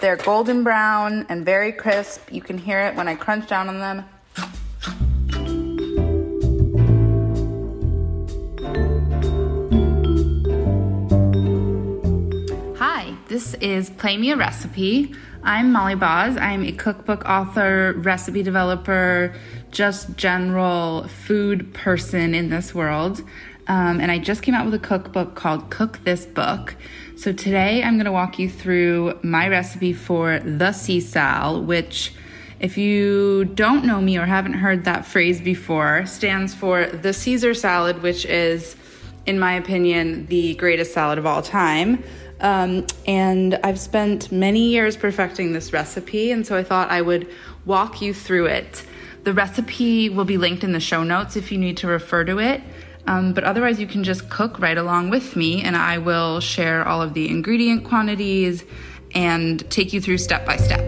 they're golden brown and very crisp. You can hear it when I crunch down on them. Hi, this is Play Me a Recipe. I'm Molly Baz. I'm a cookbook author, recipe developer, just general food person in this world. Um, and I just came out with a cookbook called Cook This Book. So today I'm going to walk you through my recipe for the Cae Sal, which, if you don't know me or haven't heard that phrase before, stands for the Caesar salad, which is, in my opinion, the greatest salad of all time. Um, and I've spent many years perfecting this recipe, and so I thought I would walk you through it. The recipe will be linked in the show notes if you need to refer to it. Um, but otherwise, you can just cook right along with me, and I will share all of the ingredient quantities and take you through step by step.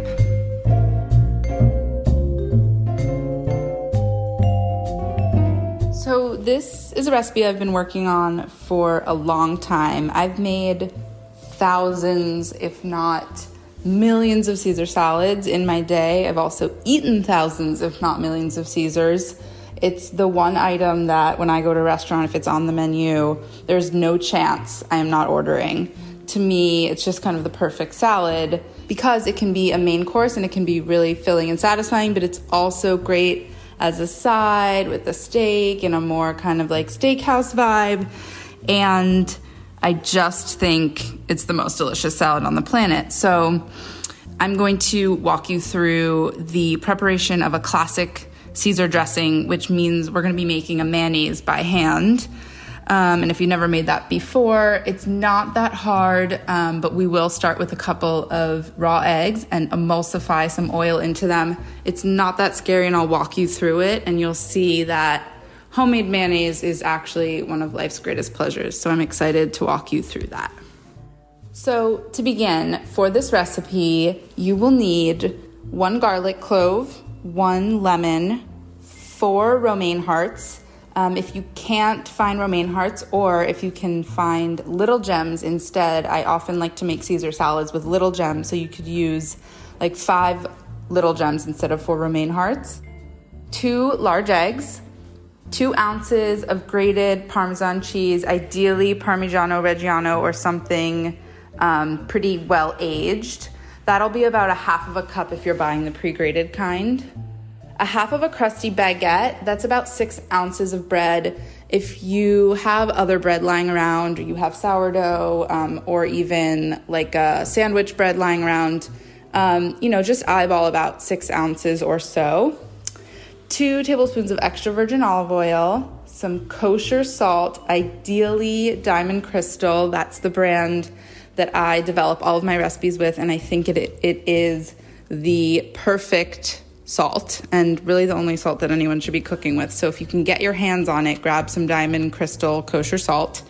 So, this is a recipe I've been working on for a long time. I've made thousands, if not millions, of Caesar salads in my day. I've also eaten thousands, if not millions, of Caesars. It's the one item that when I go to a restaurant, if it's on the menu, there's no chance I am not ordering. To me, it's just kind of the perfect salad because it can be a main course and it can be really filling and satisfying, but it's also great as a side with a steak and a more kind of like steakhouse vibe. And I just think it's the most delicious salad on the planet. So I'm going to walk you through the preparation of a classic Caesar dressing, which means we're going to be making a mayonnaise by hand. Um, and if you've never made that before, it's not that hard, um, but we will start with a couple of raw eggs and emulsify some oil into them. It's not that scary, and I'll walk you through it, and you'll see that homemade mayonnaise is actually one of life's greatest pleasures. So I'm excited to walk you through that. So, to begin, for this recipe, you will need one garlic clove, one lemon, four romaine hearts. Um, if you can't find romaine hearts, or if you can find little gems instead, I often like to make Caesar salads with little gems. So you could use like five little gems instead of four romaine hearts. Two large eggs, two ounces of grated Parmesan cheese, ideally Parmigiano Reggiano or something um, pretty well aged. That'll be about a half of a cup if you're buying the pre grated kind. A half of a crusty baguette, that's about six ounces of bread. If you have other bread lying around, or you have sourdough, um, or even like a sandwich bread lying around, um, you know, just eyeball about six ounces or so. Two tablespoons of extra virgin olive oil, some kosher salt, ideally Diamond Crystal, that's the brand that I develop all of my recipes with, and I think it, it is the perfect salt and really the only salt that anyone should be cooking with. So if you can get your hands on it, grab some diamond crystal kosher salt,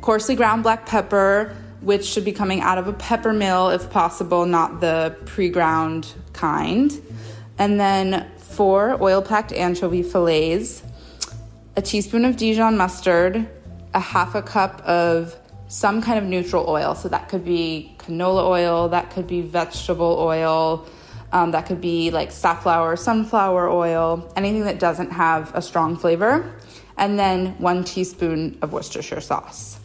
coarsely ground black pepper, which should be coming out of a pepper mill if possible, not the pre ground kind. And then four oil packed anchovy fillets, a teaspoon of Dijon mustard, a half a cup of some kind of neutral oil. So that could be canola oil, that could be vegetable oil, um, that could be like safflower, sunflower oil, anything that doesn't have a strong flavor. And then one teaspoon of Worcestershire sauce.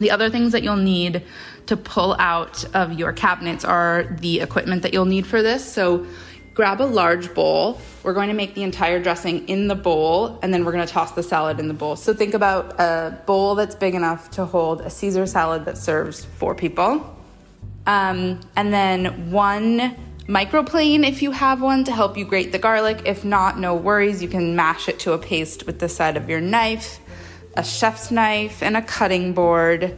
The other things that you'll need to pull out of your cabinets are the equipment that you'll need for this. So grab a large bowl. We're going to make the entire dressing in the bowl and then we're going to toss the salad in the bowl. So think about a bowl that's big enough to hold a Caesar salad that serves four people. Um, and then one microplane if you have one to help you grate the garlic. If not, no worries. You can mash it to a paste with the side of your knife, a chef's knife, and a cutting board.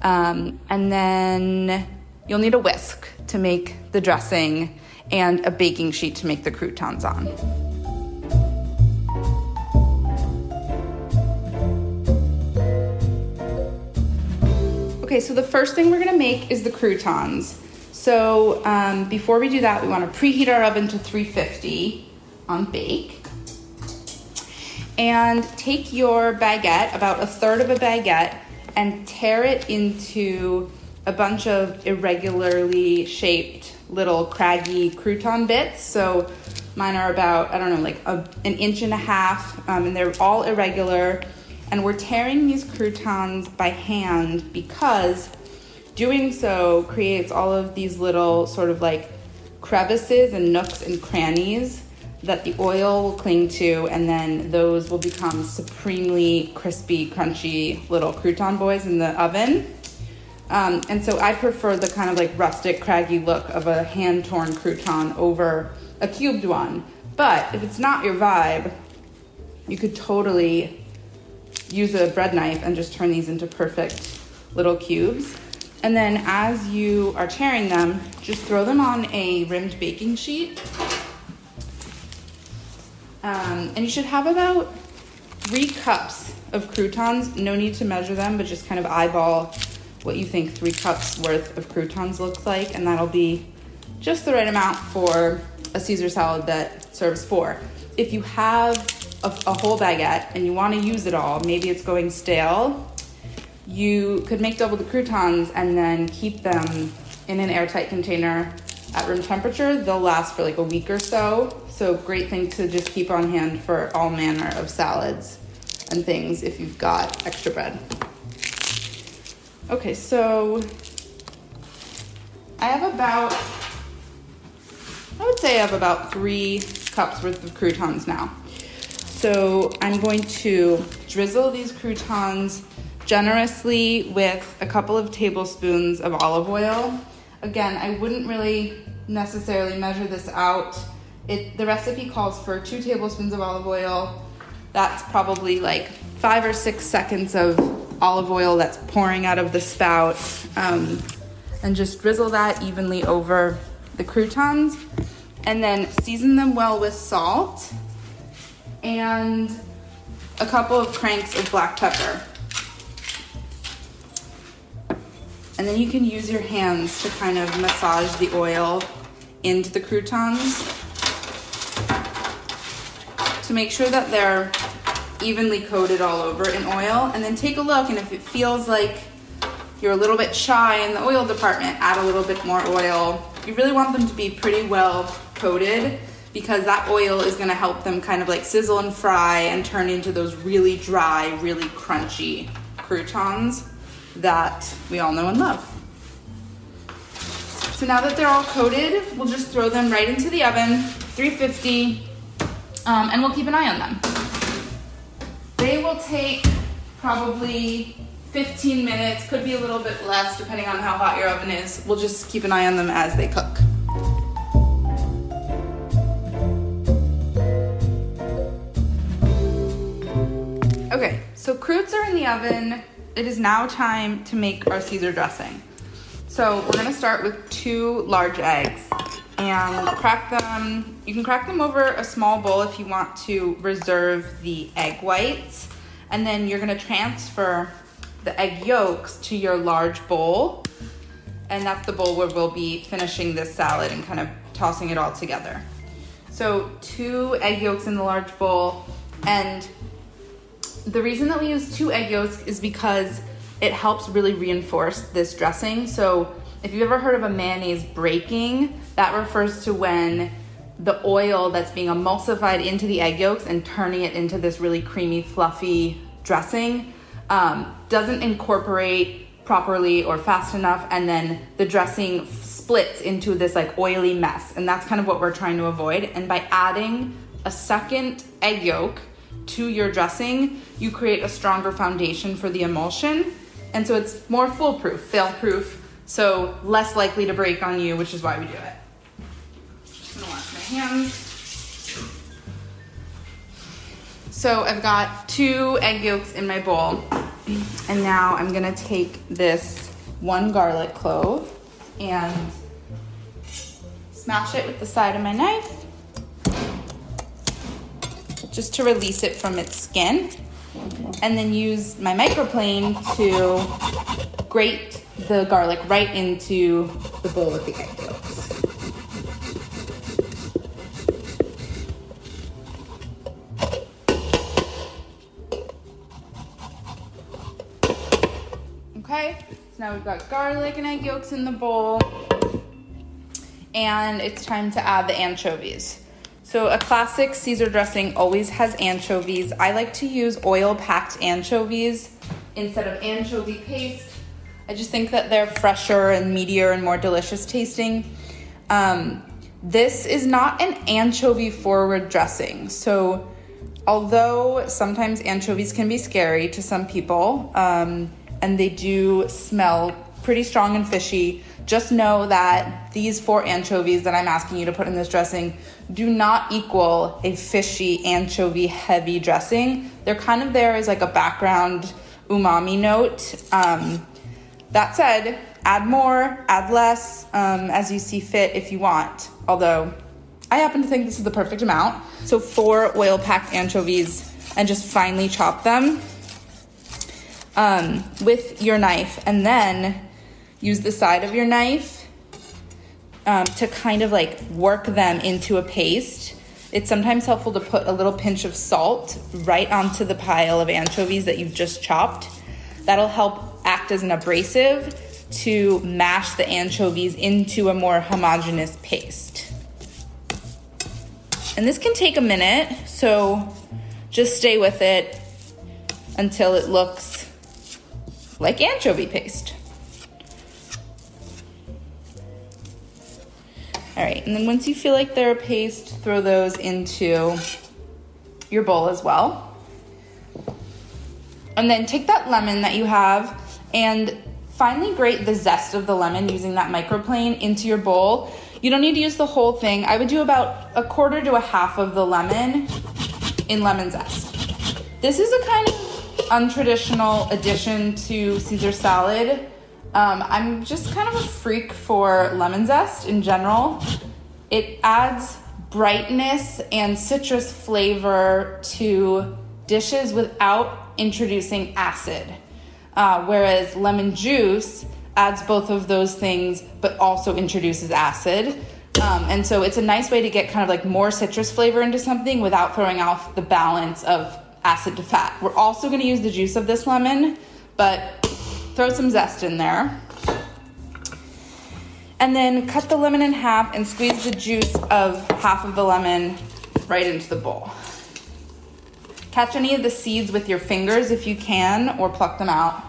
Um, and then you'll need a whisk to make the dressing and a baking sheet to make the croutons on. Okay, so the first thing we're gonna make is the croutons. So um, before we do that, we wanna preheat our oven to 350 on bake. And take your baguette, about a third of a baguette, and tear it into a bunch of irregularly shaped little craggy crouton bits. So mine are about, I don't know, like a, an inch and a half, um, and they're all irregular. And we're tearing these croutons by hand because doing so creates all of these little sort of like crevices and nooks and crannies that the oil will cling to, and then those will become supremely crispy, crunchy little crouton boys in the oven. Um, and so I prefer the kind of like rustic, craggy look of a hand torn crouton over a cubed one. But if it's not your vibe, you could totally use a bread knife and just turn these into perfect little cubes. And then as you are tearing them, just throw them on a rimmed baking sheet. Um, and you should have about three cups of croutons. No need to measure them, but just kind of eyeball what you think three cups worth of croutons looks like, and that'll be just the right amount for a Caesar salad that serves four. If you have a, a whole baguette and you want to use it all, maybe it's going stale, you could make double the croutons and then keep them in an airtight container at room temperature. They'll last for like a week or so. So, great thing to just keep on hand for all manner of salads and things if you've got extra bread. Okay, so I have about, I would say I have about three cups worth of croutons now. So I'm going to drizzle these croutons generously with a couple of tablespoons of olive oil. Again, I wouldn't really necessarily measure this out. It, the recipe calls for two tablespoons of olive oil. That's probably like five or six seconds of olive oil that's pouring out of the spout um, and just drizzle that evenly over the croutons and then season them well with salt and a couple of cranks of black pepper. And then you can use your hands to kind of massage the oil into the croutons to make sure that they're evenly coated all over in oil. And then take a look, and if it feels like you're a little bit shy in the oil department, add a little bit more oil. You really want them to be pretty well coated because that oil is gonna help them kind of like sizzle and fry and turn into those really dry, really crunchy croutons that we all know and love. So now that they're all coated, we'll just throw them right into the oven, 350, um, and we'll keep an eye on them. They will take probably 15 minutes, could be a little bit less depending on how hot your oven is. We'll just keep an eye on them as they cook. Okay, so croutes are in the oven. It is now time to make our Caesar dressing. So we're gonna start with two large eggs and crack them. You can crack them over a small bowl if you want to reserve the egg whites. And then you're gonna transfer the egg yolks to your large bowl. And that's the bowl where we'll be finishing this salad and kind of tossing it all together. So, two egg yolks in the large bowl. And the reason that we use two egg yolks is because it helps really reinforce this dressing. So, if you've ever heard of a mayonnaise breaking, that refers to when the oil that's being emulsified into the egg yolks and turning it into this really creamy, fluffy dressing um, doesn't incorporate properly or fast enough, and then the dressing splits into this like oily mess. And that's kind of what we're trying to avoid. And by adding a second egg yolk to your dressing, you create a stronger foundation for the emulsion. And so it's more foolproof, fail proof, so less likely to break on you, which is why we do it. Just gonna wash my hands. So I've got two egg yolks in my bowl. And now I'm gonna take this one garlic clove and smash it with the side of my knife just to release it from its skin. And then use my microplane to grate the garlic right into the bowl with the egg yolks. Okay, so now we've got garlic and egg yolks in the bowl. And it's time to add the anchovies. So, a classic Caesar dressing always has anchovies. I like to use oil packed anchovies instead of anchovy paste. I just think that they're fresher and meatier and more delicious tasting. Um, this is not an anchovy forward dressing. So, although sometimes anchovies can be scary to some people um, and they do smell pretty strong and fishy, just know that these four anchovies that I'm asking you to put in this dressing do not equal a fishy anchovy heavy dressing. They're kind of there as like a background umami note. Um, that said, add more, add less um, as you see fit if you want. Although I happen to think this is the perfect amount. So, four oil packed anchovies and just finely chop them um, with your knife. And then use the side of your knife um, to kind of like work them into a paste. It's sometimes helpful to put a little pinch of salt right onto the pile of anchovies that you've just chopped. That'll help act as an abrasive to mash the anchovies into a more homogeneous paste. And this can take a minute, so just stay with it until it looks like anchovy paste. All right, and then once you feel like they're a paste, throw those into your bowl as well. And then take that lemon that you have and finally grate the zest of the lemon using that microplane into your bowl. You don't need to use the whole thing. I would do about a quarter to a half of the lemon in lemon zest. This is a kind of untraditional addition to Caesar salad. Um, I'm just kind of a freak for lemon zest in general. It adds brightness and citrus flavor to dishes without introducing acid. Uh, whereas lemon juice adds both of those things but also introduces acid. Um, and so it's a nice way to get kind of like more citrus flavor into something without throwing off the balance of acid to fat. We're also going to use the juice of this lemon, but throw some zest in there. And then cut the lemon in half and squeeze the juice of half of the lemon right into the bowl. Catch any of the seeds with your fingers if you can, or pluck them out.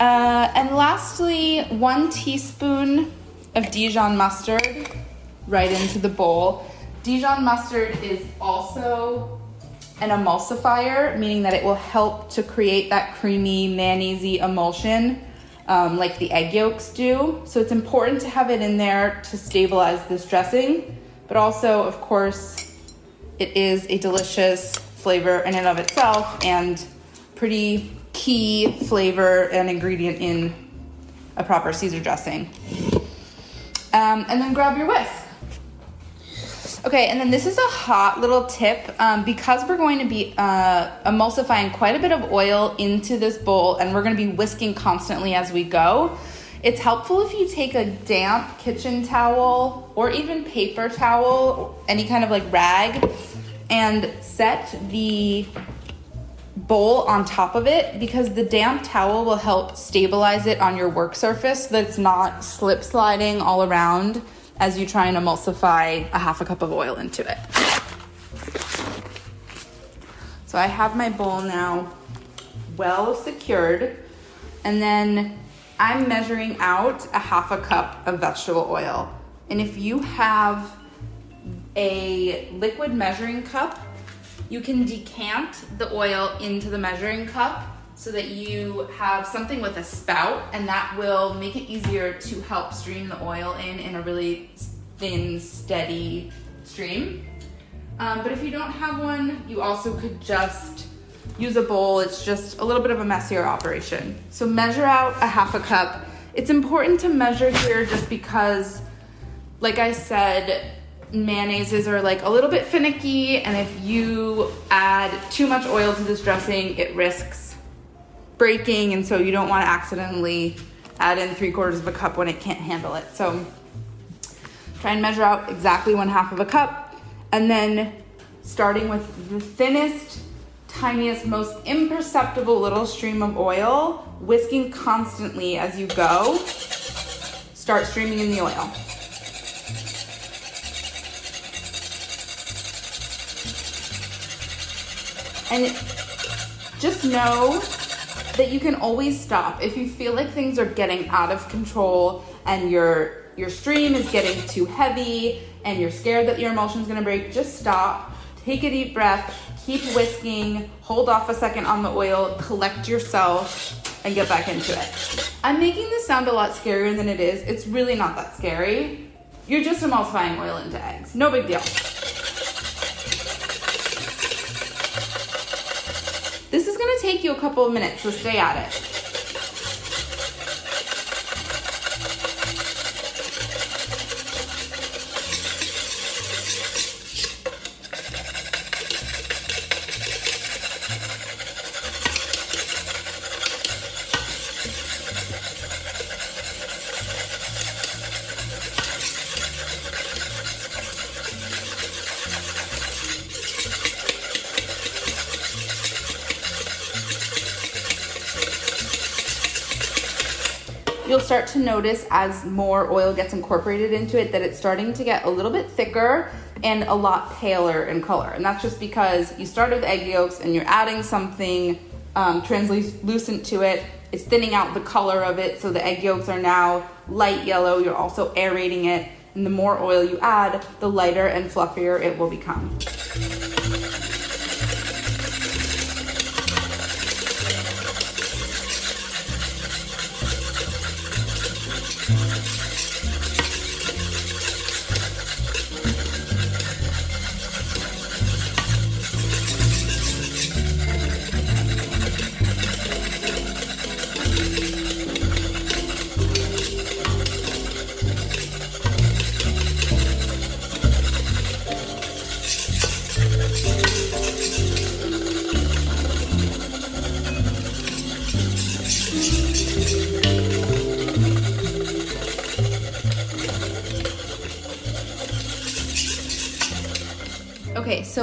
Uh, and lastly, one teaspoon of Dijon mustard right into the bowl. Dijon mustard is also an emulsifier, meaning that it will help to create that creamy mayonnaise emulsion um, like the egg yolks do. So it's important to have it in there to stabilize this dressing, but also, of course, it is a delicious flavor in and of itself and pretty key flavor and ingredient in a proper Caesar dressing. Um, and then grab your whisk. Okay, and then this is a hot little tip um, because we're going to be uh, emulsifying quite a bit of oil into this bowl and we're going to be whisking constantly as we go. It's helpful if you take a damp kitchen towel or even paper towel, any kind of like rag, and set the bowl on top of it because the damp towel will help stabilize it on your work surface so that it's not slip sliding all around as you try and emulsify a half a cup of oil into it. So I have my bowl now well secured. And then I'm measuring out a half a cup of vegetable oil. And if you have a liquid measuring cup, you can decant the oil into the measuring cup so that you have something with a spout, and that will make it easier to help stream the oil in in a really thin, steady stream. Um, but if you don't have one, you also could just use a bowl. It's just a little bit of a messier operation. So measure out a half a cup. It's important to measure here just because, like I said, mayonnaises are like a little bit finicky, and if you add too much oil to this dressing, it risks breaking, and so you don't want to accidentally add in three quarters of a cup when it can't handle it. So try and measure out exactly one half of a cup, and then starting with the thinnest, tiniest, most imperceptible little stream of oil, whisking constantly as you go, start streaming in the oil. And just know that you can always stop if you feel like things are getting out of control and your your stream is getting too heavy and you're scared that your emulsion is going to break just stop take a deep breath keep whisking hold off a second on the oil collect yourself and get back into it. I'm making this sound a lot scarier than it is. It's really not that scary. You're just emulsifying oil into eggs. No big deal Is gonna take you a couple of minutes, so stay at it. You'll start to notice as more oil gets incorporated into it that it's starting to get a little bit thicker and a lot paler in color. And that's just because you started with egg yolks and you're adding something um, translucent to it. It's thinning out the color of it, so the egg yolks are now light yellow. You're also aerating it. And the more oil you add, the lighter and fluffier it will become.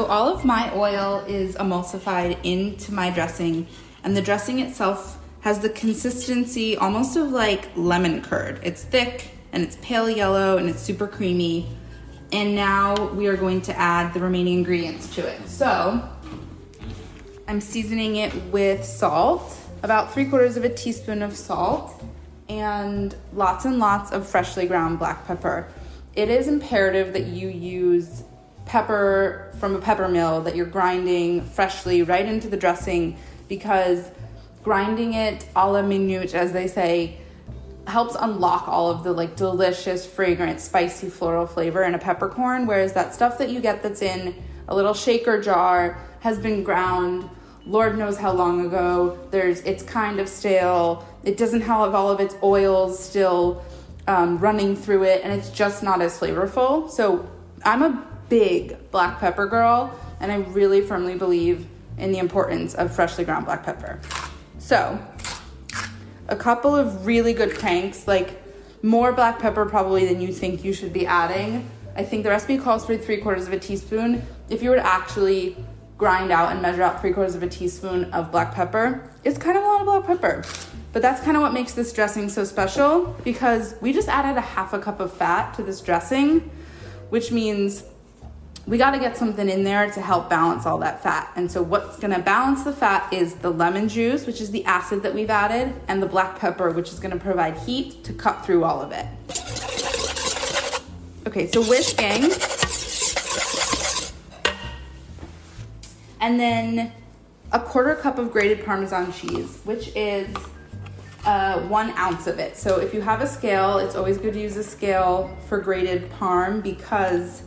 All of my oil is emulsified into my dressing, and the dressing itself has the consistency almost of like lemon curd. It's thick and it's pale yellow and it's super creamy. And now we are going to add the remaining ingredients to it. So I'm seasoning it with salt, about three quarters of a teaspoon of salt, and lots and lots of freshly ground black pepper. It is imperative that you use pepper from a pepper mill that you're grinding freshly right into the dressing because grinding it a la minute, as they say, helps unlock all of the like delicious, fragrant, spicy floral flavor in a peppercorn. Whereas that stuff that you get that's in a little shaker jar has been ground Lord knows how long ago. There's it's kind of stale. It doesn't have all of its oils still um, running through it, and it's just not as flavorful. So I'm a big black pepper girl, and I really firmly believe in the importance of freshly ground black pepper. So, a couple of really good cranks, like more black pepper probably than you think you should be adding. I think the recipe calls for three quarters of a teaspoon. If you were to actually grind out and measure out three quarters of a teaspoon of black pepper, it's kind of a lot of black pepper. But that's kind of what makes this dressing so special because we just added a half a cup of fat to this dressing, which means we got to get something in there to help balance all that fat. And so, what's going to balance the fat is the lemon juice, which is the acid that we've added, and the black pepper, which is going to provide heat to cut through all of it. Okay, so whisking. And then a quarter cup of grated Parmesan cheese, which is uh, one ounce of it. So if you have a scale, it's always good to use a scale for grated parm because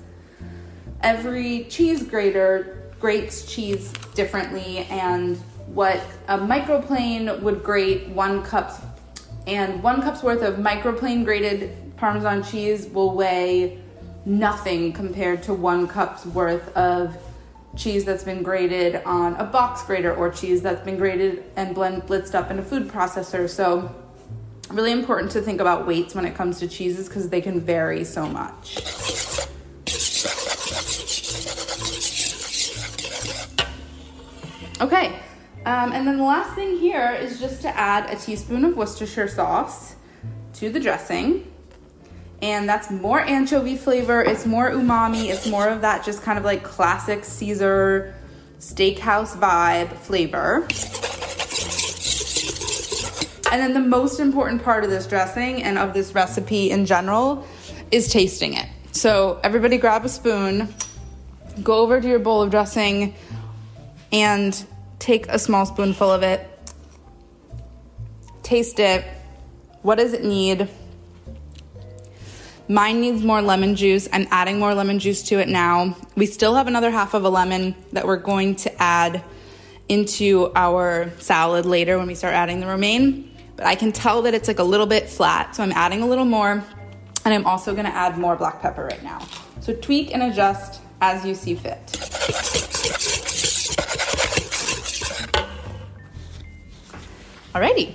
every cheese grater grates cheese differently and what a microplane would grate one cup and one cup's worth of microplane grated parmesan cheese will weigh nothing compared to one cup's worth of cheese that's been grated on a box grater or cheese that's been grated and blend blitzed up in a food processor. So really important to think about weights when it comes to cheeses because they can vary so much Okay, um, and then the last thing here is just to add a teaspoon of Worcestershire sauce to the dressing. And that's more anchovy flavor, it's more umami, it's more of that just kind of like classic Caesar steakhouse vibe flavor. And then the most important part of this dressing and of this recipe in general is tasting it. So everybody grab a spoon, go over to your bowl of dressing and take a small spoonful of it, taste it. What does it need? Mine needs more lemon juice. I'm adding more lemon juice to it now. We still have another half of a lemon that we're going to add into our salad later when we start adding the romaine. But I can tell that it's like a little bit flat, so I'm adding a little more. And I'm also gonna add more black pepper right now. So tweak and adjust as you see fit. Alrighty.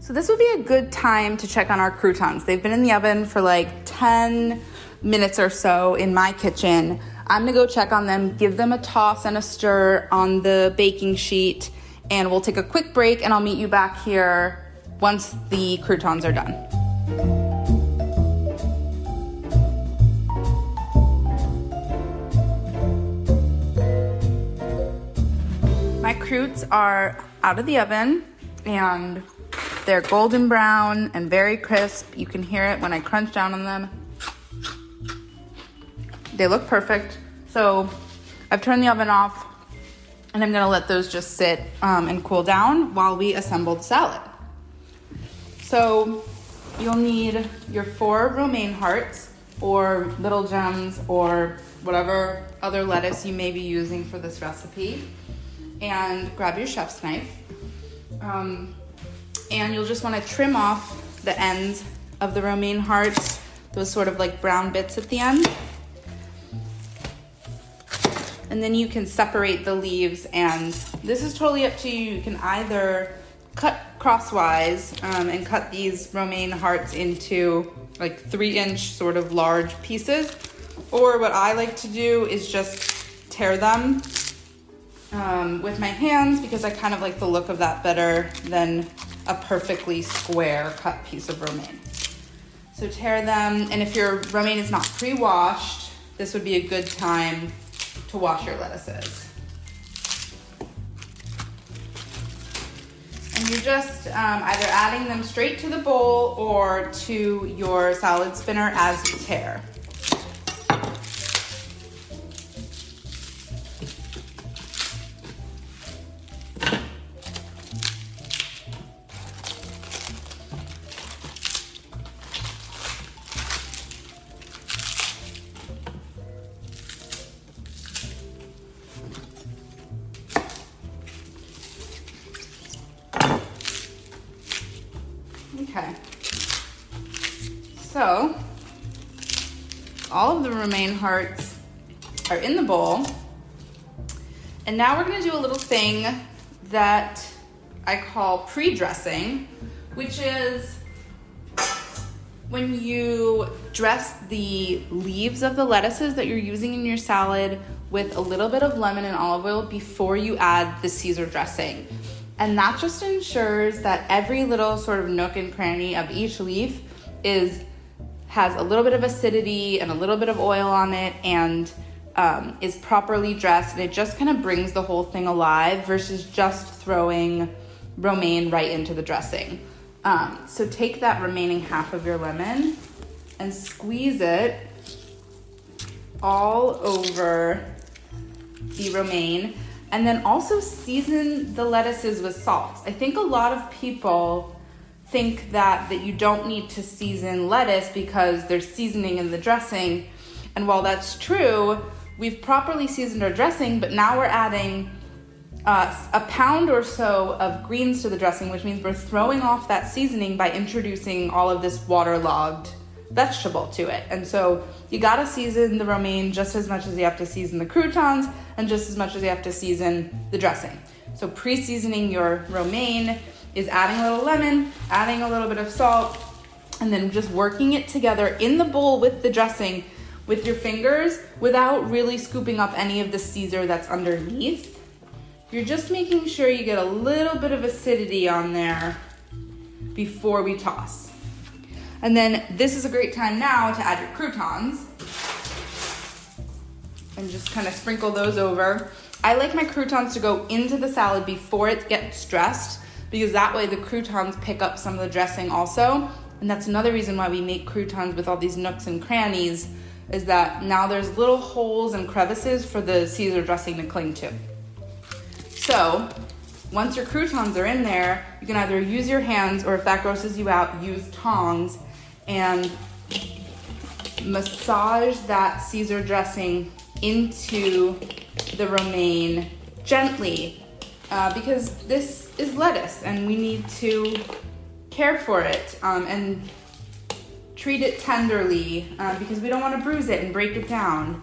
So this would be a good time to check on our croutons. They've been in the oven for like 10 minutes or so in my kitchen. I'm gonna go check on them, give them a toss and a stir on the baking sheet, and we'll take a quick break and I'll meet you back here once the croutons are done. My croutes are out of the oven and they're golden brown and very crisp. You can hear it when I crunch down on them. They look perfect. So I've turned the oven off and I'm gonna let those just sit um, and cool down while we assemble the salad. So you'll need your four romaine hearts or little gems or whatever other lettuce you may be using for this recipe and grab your chef's knife. Um, and you'll just want to trim off the ends of the romaine hearts, those sort of like brown bits at the end. And then you can separate the leaves, and this is totally up to you. You can either cut crosswise um, and cut these romaine hearts into like three inch sort of large pieces, or what I like to do is just tear them um, with my hands because I kind of like the look of that better than a perfectly square cut piece of romaine. So tear them, and if your romaine is not pre-washed, this would be a good time to wash your lettuces. And you're just um, either adding them straight to the bowl or to your salad spinner as you tear. All of the romaine hearts are in the bowl. And now we're gonna do a little thing that I call pre-dressing, which is when you dress the leaves of the lettuces that you're using in your salad with a little bit of lemon and olive oil before you add the Caesar dressing. And that just ensures that every little sort of nook and cranny of each leaf is has a little bit of acidity and a little bit of oil on it and um, is properly dressed and it just kind of brings the whole thing alive versus just throwing romaine right into the dressing. Um, so take that remaining half of your lemon and squeeze it all over the romaine and then also season the lettuces with salt. I think a lot of people think that that you don't need to season lettuce because there's seasoning in the dressing. And while that's true, we've properly seasoned our dressing, but now we're adding uh, a pound or so of greens to the dressing, which means we're throwing off that seasoning by introducing all of this waterlogged vegetable to it. And so you gotta season the romaine just as much as you have to season the croutons and just as much as you have to season the dressing. So pre seasoning your romaine is adding a little lemon, adding a little bit of salt, and then just working it together in the bowl with the dressing with your fingers without really scooping up any of the Caesar that's underneath. You're just making sure you get a little bit of acidity on there before we toss. And then this is a great time now to add your croutons and just kind of sprinkle those over. I like my croutons to go into the salad before it gets dressed because that way the croutons pick up some of the dressing also. And that's another reason why we make croutons with all these nooks and crannies is that now there's little holes and crevices for the Caesar dressing to cling to. So, once your croutons are in there, you can either use your hands or if that grosses you out, use tongs and massage that Caesar dressing into the romaine gently uh, because this is lettuce and we need to care for it um, and treat it tenderly uh, because we don't want to bruise it and break it down.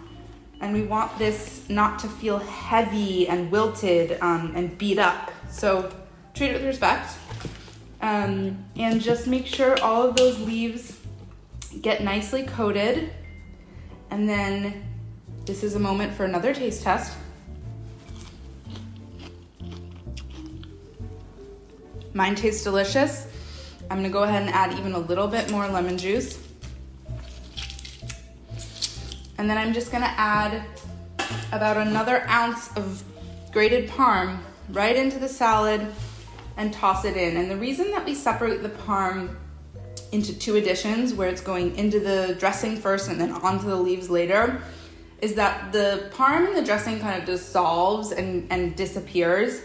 And we want this not to feel heavy and wilted um, and beat up. So treat it with respect. Um, and just make sure all of those leaves get nicely coated. And then this is a moment for another taste test. Mine tastes delicious. I'm gonna go ahead and add even a little bit more lemon juice. And then I'm just gonna add about another ounce of grated parm right into the salad and toss it in. And the reason that we separate the parm into two additions, where it's going into the dressing first and then onto the leaves later, is that the parm in the dressing kind of dissolves and, and disappears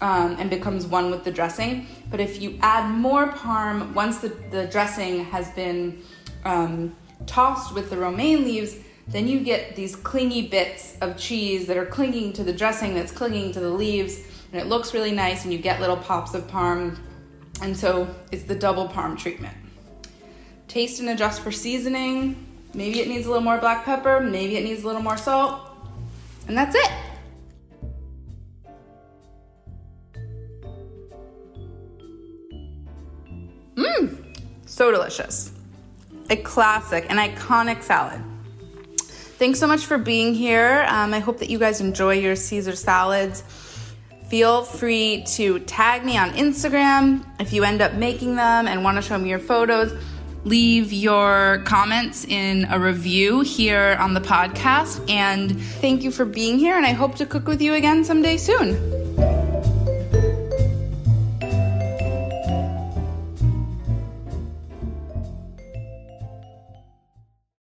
um, and becomes one with the dressing. But if you add more parm once the, the dressing has been um, tossed with the romaine leaves, then you get these clingy bits of cheese that are clinging to the dressing that's clinging to the leaves, and it looks really nice, and you get little pops of parm. And so it's the double parm treatment. Taste and adjust for seasoning. Maybe it needs a little more black pepper, maybe it needs a little more salt, and that's it. Mmm, so delicious. A classic, an iconic salad. Thanks so much for being here. Um, I hope that you guys enjoy your Caesar salads. Feel free to tag me on Instagram if you end up making them and want to show me your photos. Leave your comments in a review here on the podcast. And thank you for being here, and I hope to cook with you again someday soon.